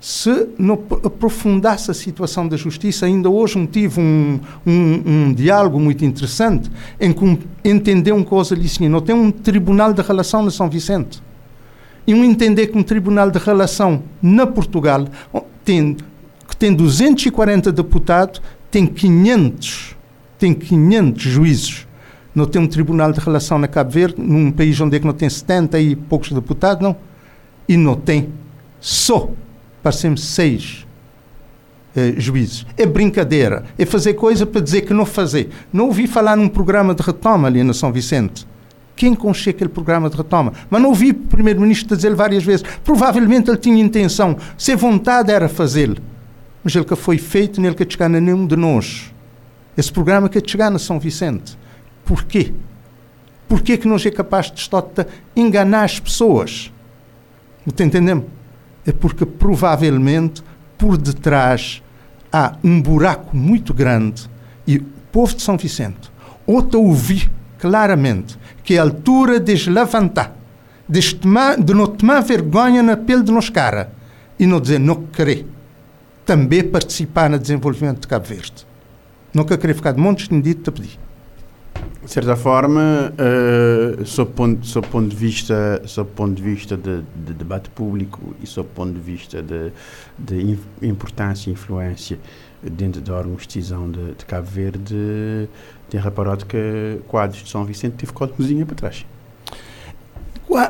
se não aprofundasse a situação da justiça, ainda hoje tive um, um, um diálogo muito interessante em que entender uma coisa ali assim, não tem um tribunal de relação na São Vicente. E um entender que um tribunal de relação na Portugal tem, que tem 240 deputados, tem 500, tem 500 juízes. Não tem um tribunal de relação na Cabo Verde, num país onde é que não tem 70 e poucos deputados, não. E não tem só parecemos seis eh, juízes. É brincadeira. É fazer coisa para dizer que não fazer. Não ouvi falar num programa de retoma ali na São Vicente. Quem concheu aquele programa de retoma? Mas não ouvi o Primeiro-Ministro dizer várias vezes. Provavelmente ele tinha intenção. Se vontade era fazê-lo. mas ele que foi feito nele que chegar a nenhum de nós. Esse programa que chegar na São Vicente. Porquê? Porquê que nós é capaz de estar enganar as pessoas? Está entendendo? É porque provavelmente por detrás há um buraco muito grande e o povo de São Vicente outra ouvir claramente que é a altura de levantar, de, tomar, de não tomar vergonha na pele de nos cara e não dizer não querer também participar no desenvolvimento de Cabo Verde. Nunca querer ficar de monte estendido a pedir. De certa forma, uh, sob, ponto, ponto de vista, sob ponto de vista de, de debate público e sob ponto de vista de, de importância e influência dentro da órgãos de decisão de, de Cabo Verde, tem reparado que quadros de São Vicente teve cozinha para trás.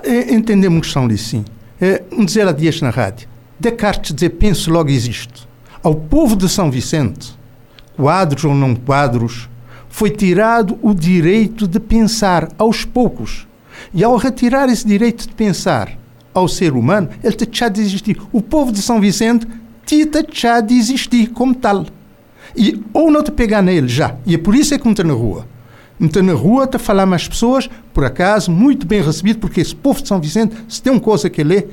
Eh, entendemos que são ali sim. É, um dizer há dias na rádio, Descartes dizer penso logo existe. Ao povo de São Vicente, quadros ou não quadros, foi tirado o direito de pensar aos poucos. E ao retirar esse direito de pensar ao ser humano, ele deixa de existir. O povo de São Vicente tita deixa de existir como tal. E ou não te pegar nele já. E é por isso é que me está na rua. Me está na rua, a falar mais pessoas, por acaso, muito bem recebido, porque esse povo de São Vicente, se tem uma coisa que ele é,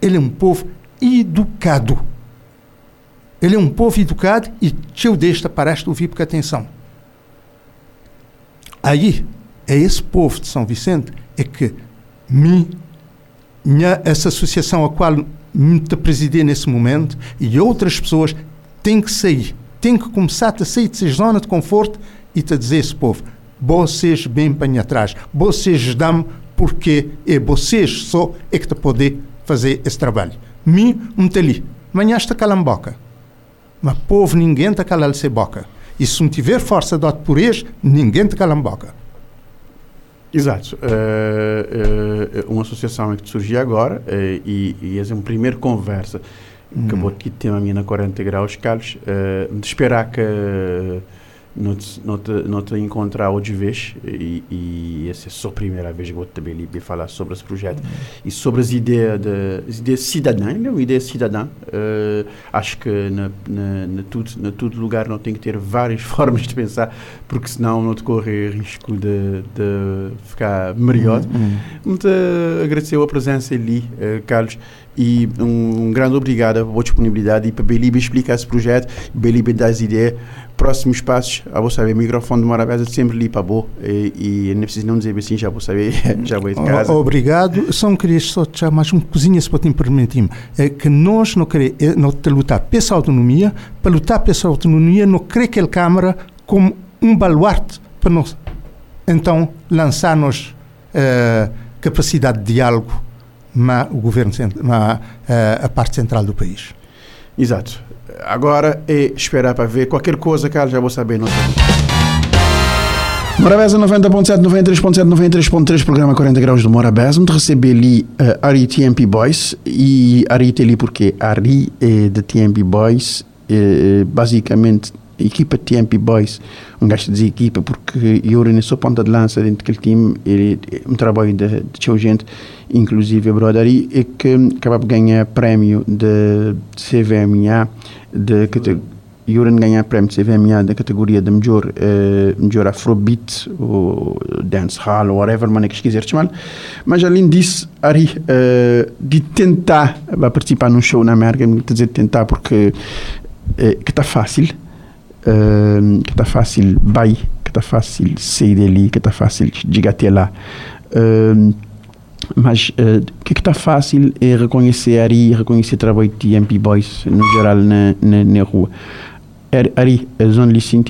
ele é um povo educado. Ele é um povo educado e teu desta paraste de ouvir porque atenção. Aí, é esse povo de São Vicente é que me, minha, essa associação a qual me te presidi nesse momento e outras pessoas têm que sair, têm que começar a sair dessa zona de conforto e te dizer esse povo, vocês bem para atrás, vocês dão porque é vocês só é que te podem fazer esse trabalho. Me, um ali, amanhã está calamboca. Mas povo, ninguém está calando-se boca. E se não tiver força de por eles, ninguém te cala a boca. Exato. Uh, uh, uma associação que surgiu agora uh, e, e essa é uma primeira conversa. Hum. Acabou de ter uma minha 40 graus, Carlos. de esperar que não te, não te, encontrar outra vez e, e essa é só a primeira vez que vou também ali falar sobre esse projeto uhum. e sobre as ideias de as ideias cidadãs não ideia cidadã uh, acho que na, na, na, tudo na todo lugar não tem que ter várias formas de pensar porque senão não te corre risco de, de ficar melhor uhum. muito agradecer a presença ali uh, Carlos e um, um grande obrigado pela disponibilidade e para Belibe explicar esse projeto Belibe dar as ideias próximos passos, a vou saber, o microfone de Morabeza sempre ali para boa e, e não preciso não dizer assim, já vou saber, já vou de casa. Obrigado, só queria só deixar mais uma coisinha se pode permitir é que nós não queremos é, não lutar pela autonomia, para lutar pela autonomia não querer que a Câmara como um baluarte para nós, então, lançar-nos uh, capacidade de diálogo mas o governo, mas, uh, a parte central do país. Exato. Agora é esperar para ver qualquer coisa, Carlos, já vou saber. Não Morabeza 90.7, 93.7, 93.3, programa 40 graus do Morabeza. Onde receber ali uh, Ari TMP Boys. E Ari ali porque Ari é de TMP Boys, é, basicamente equipa TMP Boys, um gajo de equipa, porque eu era só ponta de lança dentro daquele time, ele, um trabalho de, de gente, inclusive a Brodari, e que acaba de ganhar prémio de, de CVMA, de categoria. Yuran ganhar prémio de CVMA da categoria de melhor, uh, melhor afrobeat, ou dance hall, ou whatever maneira que quiser chamar. Mas além disso, Ari, uh, de tentar participar num show na América, dizer tentar porque uh, que está fácil, uh, que está fácil vai, que está fácil sair dali, que está fácil chegar até lá. Uh, mas o que está fácil é reconhecer Ari, reconhecer o trabalho de MP Boys no geral na, na, rua. Ari, a zona licin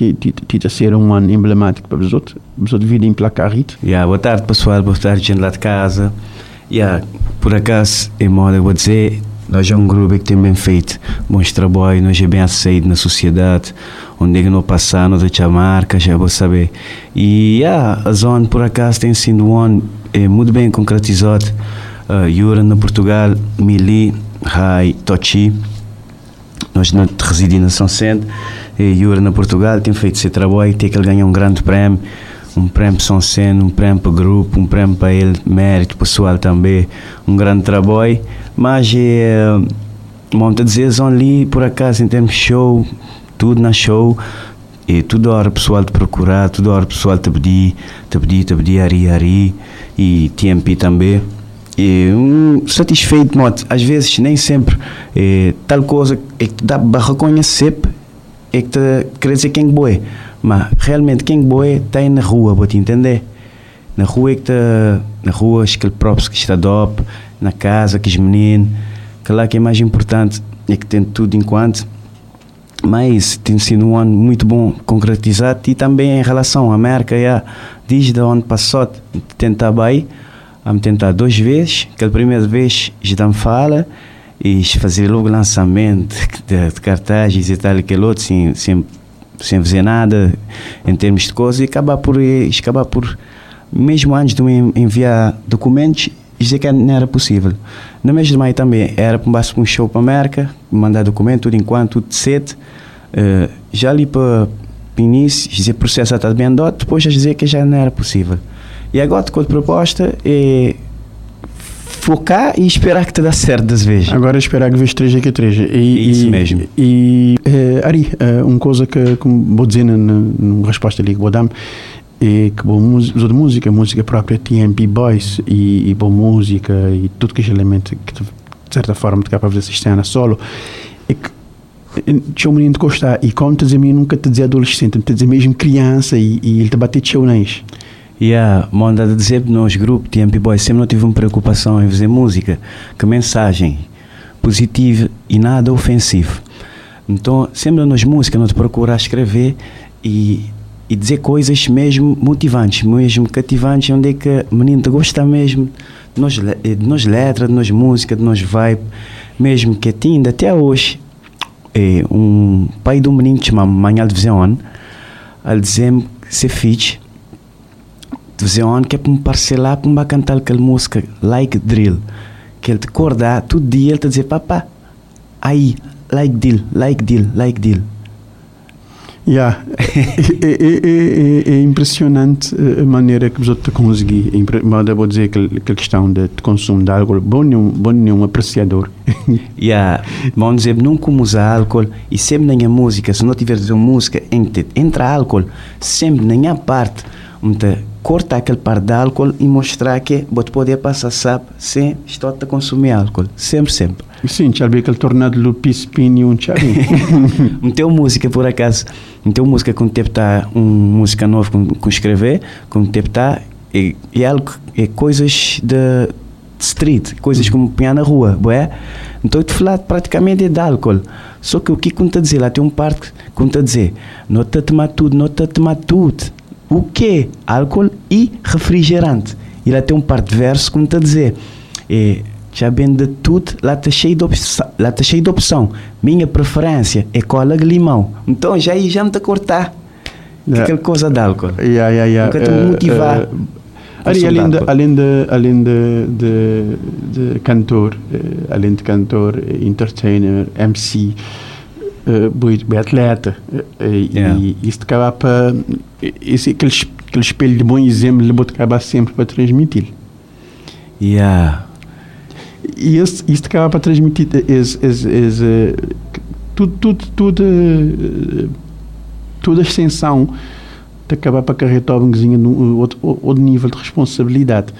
a ser um ano emblemático para os outros, os outros vida em placar yeah, Boa tarde pessoal, boa tarde gente lá de casa. Yeah, por acaso, em modo eu vou dizer, nós é um grupo que tem bem feito bons trabalhos, nós é bem aceito na sociedade, onde é que nós passamos, nós a marca, já vou saber. E yeah, a zona, por acaso, tem sido um é, muito bem concretizado. Uh, Yura, na Portugal, Mili, Rai, Tochi, nós não residimos na São Centro, e Yura, na Portugal, tem feito esse trabalho, tem que ele ganhar um grande prémio um prêmio São Seno, um prêmio para o grupo, um prêmio para ele, mérito pessoal também, um grande trabalho, mas é, monta dizer ali por acaso em termos de show, tudo na show, e toda hora pessoal te procurar, toda hora pessoal te pedir, te pedir, te pedir, ari, ari, e TMP também. E um, satisfeito, moto, às vezes nem sempre é, tal coisa é que dá para reconhecer é que te quer dizer quem é mas realmente quem é está aí na rua, vou te entender. Na rua é que está, na rua, aquele próprio que está dop, na casa, que os meninos, que lá que é mais importante é que tem tudo enquanto. Mas tem sido um ano muito bom concretizado e também em relação à América, já, desde o ano passado, tentar bem, vamos tentar duas vezes, que a primeira vez já me fala e fazer logo lançamento de, de cartazes e tal, aquele outro, sem, sem, sem fazer nada em termos de coisa e acabar por, acabar por mesmo antes de me enviar documentos, dizer que não era possível. No mês de maio também era para um show para a América, mandar documento, tudo enquanto, tudo cedo. Uh, já ali para início, dizer processo está bem andado, depois já dizer que já não era possível. E agora, com a proposta, é focar e esperar que te dá certo das vezes. Agora esperar que veja 3 aqui 3. E, Isso e, mesmo. E, uh, Ari, uh, uma coisa que, como vou dizer na, na resposta ali que vou dar é que boa música, de música, música própria, TMP Boys e, e boa música e tudo que é elemento que de certa forma te para fazer cena solo é que tinha um menino de gostar e como te menino nunca te dizer adolescente, te dizer mesmo criança e, e ele te bater teu nães. Yeah, manda de dizer nos grupos TMP Boys sempre não tive uma preocupação em fazer música, que mensagem? Positiva e nada ofensivo. Então, sempre nas músicas, nós procurar escrever e e dizer coisas mesmo motivantes, mesmo cativantes, onde é que o menino gosta mesmo de nós, de nós letras, de nós música, de nós vibe, mesmo que ainda até hoje, é, um pai um menino que chama Manhal de ele dizia-me que se fixe, de Vision, que é para me parcelar, para cantar aquela música, Like Drill, que ele te acordar, todo dia ele te dizer, papá, aí, like deal, like deal, like deal. Yeah. é, é, é, é, impressionante a maneira que você consegui. Mas vou dizer que a questão de consumo de álcool, bom nenhum, bom nenhum apreciador. yeah. Vamos dizer, nunca usar álcool e sempre na minha música, se não tiver uma música entra álcool, sempre na minha parte, onde cortar aquele par de álcool e mostrar que você pode passar sabe sem estar a consumir álcool. Sempre, sempre. Sim, já vi aquele tornado Lupis Pinion, já vi. Meteu música, por acaso. Meteu música com tempo tá uma música nova com, com escrever, com tempo tá e, e algo, é coisas de, street, coisas como pinhar na rua, boé? Então eu te falar praticamente de álcool. Só que o que conta dizer lá tem um parte que conta dizer, não te tomar tudo, não te tomar tudo. O que? Álcool e refrigerante. E lá tem um parte de verso que conta dizer, é, já bem de tudo, lá está cheio de opção. Lá está cheio de opção. Minha preferência é cola de limão. Então já aí já me está a cortar. Yeah. Aquela coisa de álcool. Yeah, yeah, yeah. Nunca te uh, motivar. Uh, Ari, além de, além de, além de, de, de cantor, uh, além de cantor, entertainer, MC, uh, boi atleta, uh, yeah. e isto acaba para. Esse, aquele, aquele espelho de bom exemplo, ele acaba sempre para transmitir. Yeah e isso, isto acaba para transmitir esse, esse, esse, tudo, tudo, tudo, toda a extensão de acabar para carregar um outro, outro nível de responsabilidade.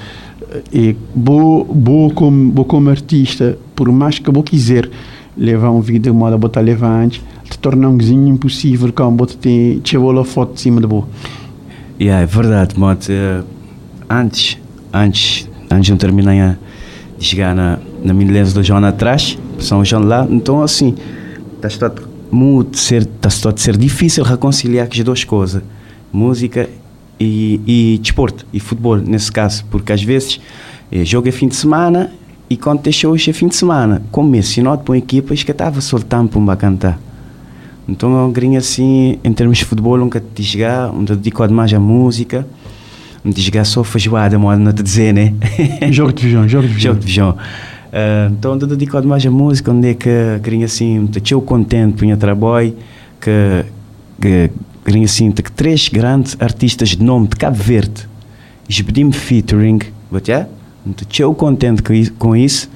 E vou, vou, como, vou como artista, por mais que eu quiser levar um vídeo de moda botar levar antes, te torna um vizinho impossível como botar tem a foto de cima de boa. Yeah, é verdade, moto. Uh, antes, antes, antes de eu terminar de chegar na, na milência do João atrás, São João lá, então assim, está muito ser, está a ser difícil reconciliar as duas coisas, música e, e desporto, e futebol, nesse caso, porque às vezes é, jogo é fim de semana e quando shows é fim de semana. Como esse sinal para uma equipa, que estava soltando para cantar. Então eu queria assim, em termos de futebol, nunca te chegar, onde dedico mais à música me desgar só feijoada, modo não te dizer, né? jogo de feijão, jogo de feijão. Jogo de feijão. Uh, então, eu dedico mais a música, onde é que queria assim, estou contente com o trabalho, que, que queria assim, que três grandes artistas de nome de Cabo Verde, pedi-me featuring, but yeah? estou contente com isso.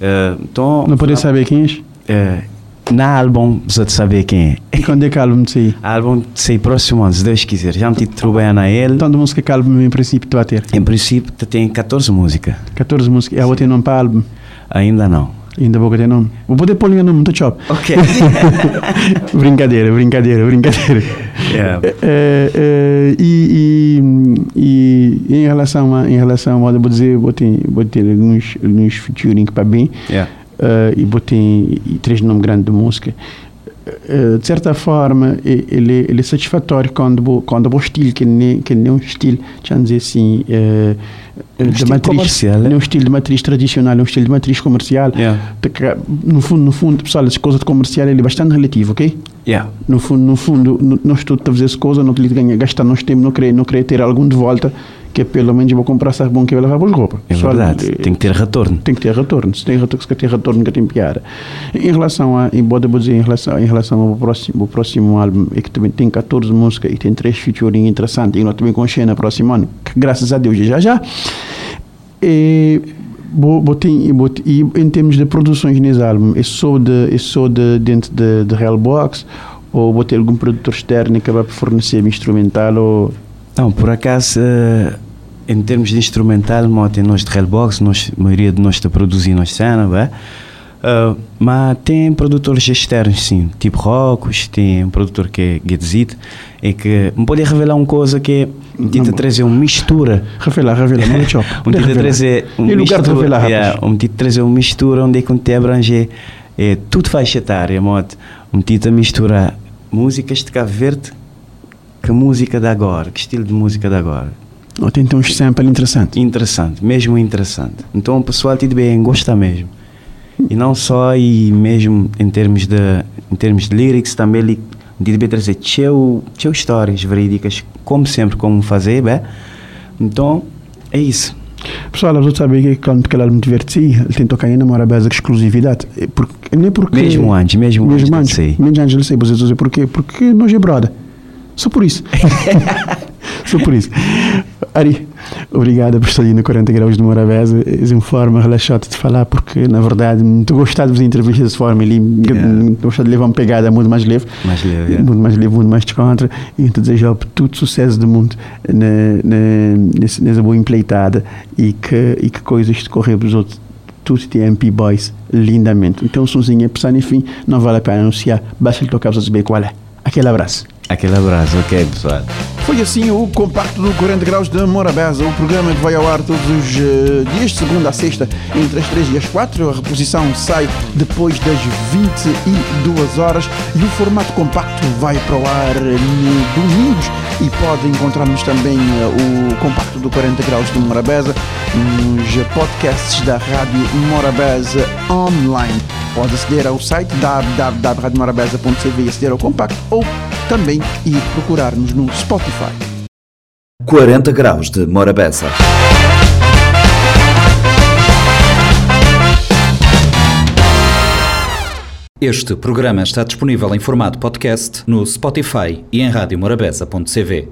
Uh, então, não podes saber quem é? eh, na álbum, você saber quem é. E quando é que álbum sai? álbum sai próximo ano, se Deus quiser. Já me trabalhar na ele. Tanto música que álbum em princípio tu vai ter? Em princípio, tem 14 músicas. 14 músicas. E a outra nome para álbum? Ainda não. Ainda vou ter nome. Vou poder pôr o nome, muito chop. Ok. brincadeira, brincadeira, brincadeira. Yeah. Eh, eh, e, e, e em relação a, em relação a, vou dizer, vou ter, vou ter alguns, alguns featuring para bem. Yeah. eh, e botei e três nomes grandes de música. Eh, de certa forma, ele, ele é satisfatório quando quando o estilo, que nem que nem um estilo, deixa dizer assim, eh, eh, de estilo matriz, comercial, não é é? um estilo de matriz tradicional, é um estilo de matriz comercial. Yeah. Te No fundo, no fundo, pessoal, as coisas de comercial ele é bastante relativo, ok? Yeah. No fundo, no fundo, nós todos a fazer as coisas, não queremos ganhar, gastar nosso tempo, não querer, não querer ter algum de volta, que pelo menos vou comprar sabão que vai para as roupas. É verdade. eh, Tem que ter retorno. tem que ter retorno. Se tem retorno, se ter retorno, nunca tem piada. Em relação a, embora eu dizer, em relação, em relação ao próximo, ao próximo álbum, é que também tem 14 músicas e tem três featuring interessantes, e nós também com Xena próximo ano, que graças a Deus já já. E, bo- e, botei, e em termos de produções nesse álbum, é só, de, é só de, dentro de, de Hellbox, ou vou ter algum produtor externo que por fornecer instrumental ou Não, por acaso, eh, em termos de instrumental, moto, nós de Hellbox, nós, a maioria de nós está produzindo as cenas, vai? Eh, mas tem produtores externos, sim, tipo Rocos, tem um produtor que é Getzit, e que me pode revelar uma coisa que é, um tenta trazer uma mistura. Revela, revela, não é chop. Um tenta trazer uma Em lugar de mistura, revelar, yeah, um tenta trazer uma mistura onde é abrange é, tudo faixa etária, moto. Um tenta misturar músicas de Cabo Verde que música de agora, que estilo de música de agora. Ou tem então uns samples interessantes. Interessante, mesmo interessante. Então o pessoal te bem gosta mesmo. E não só e mesmo em termos de em termos de lyrics também ele de trazer teu, teu histórias verídicas, como sempre como fazer, bem. Então é isso. Pessoal, a sabe que quando que ela me divertir, ele tem tocar ainda uma base de exclusividade. Porque, nem porque. Mesmo antes, mesmo antes mesmo de antes. sair. Mesmo antes de sair, vocês dizem porquê? Porque nós é brother. Só por isso. Só por isso. Ari, obrigado por estar aí no 40 graus de Morabeza. É uma forma relaxada de falar, porque na verdade, muito gostado de fazer entrevistas dessa forma ali. Yeah. Gostado de levar uma pegada muito mais leve. Mais leve, yeah. Muito mais leve, muito mais descontra. E então desejo todo sucesso do mundo na, na, nessa, boa empleitada e que, e que coisas te correr para os outros. Tudo tem MP Boys lindamente. Então, sozinho, pensar enfim, não vale a pena anunciar. Basta lhe tocar para saber qual é. Aquele abraço. Aquele abraço, ok pessoal. Foi assim o compacto do 40 Graus de Morabeza, o programa que vai ao ar todos os eh, dias, de segunda a sexta, entre as 3 e as 4. A reposição sai depois das 22 horas e o formato compacto vai para o ar no domingos. E pode encontrar-nos também eh, o compacto do 40 Graus de Morabeza nos podcasts da Rádio Morabeza online. Pode aceder ao site www.radiomorabeza.cv e aceder ao compacto ou também ir procurar-nos no Spotify. 40 graus de Morabeza. Este programa está disponível em formato podcast no Spotify e em radiomorabeza.cv.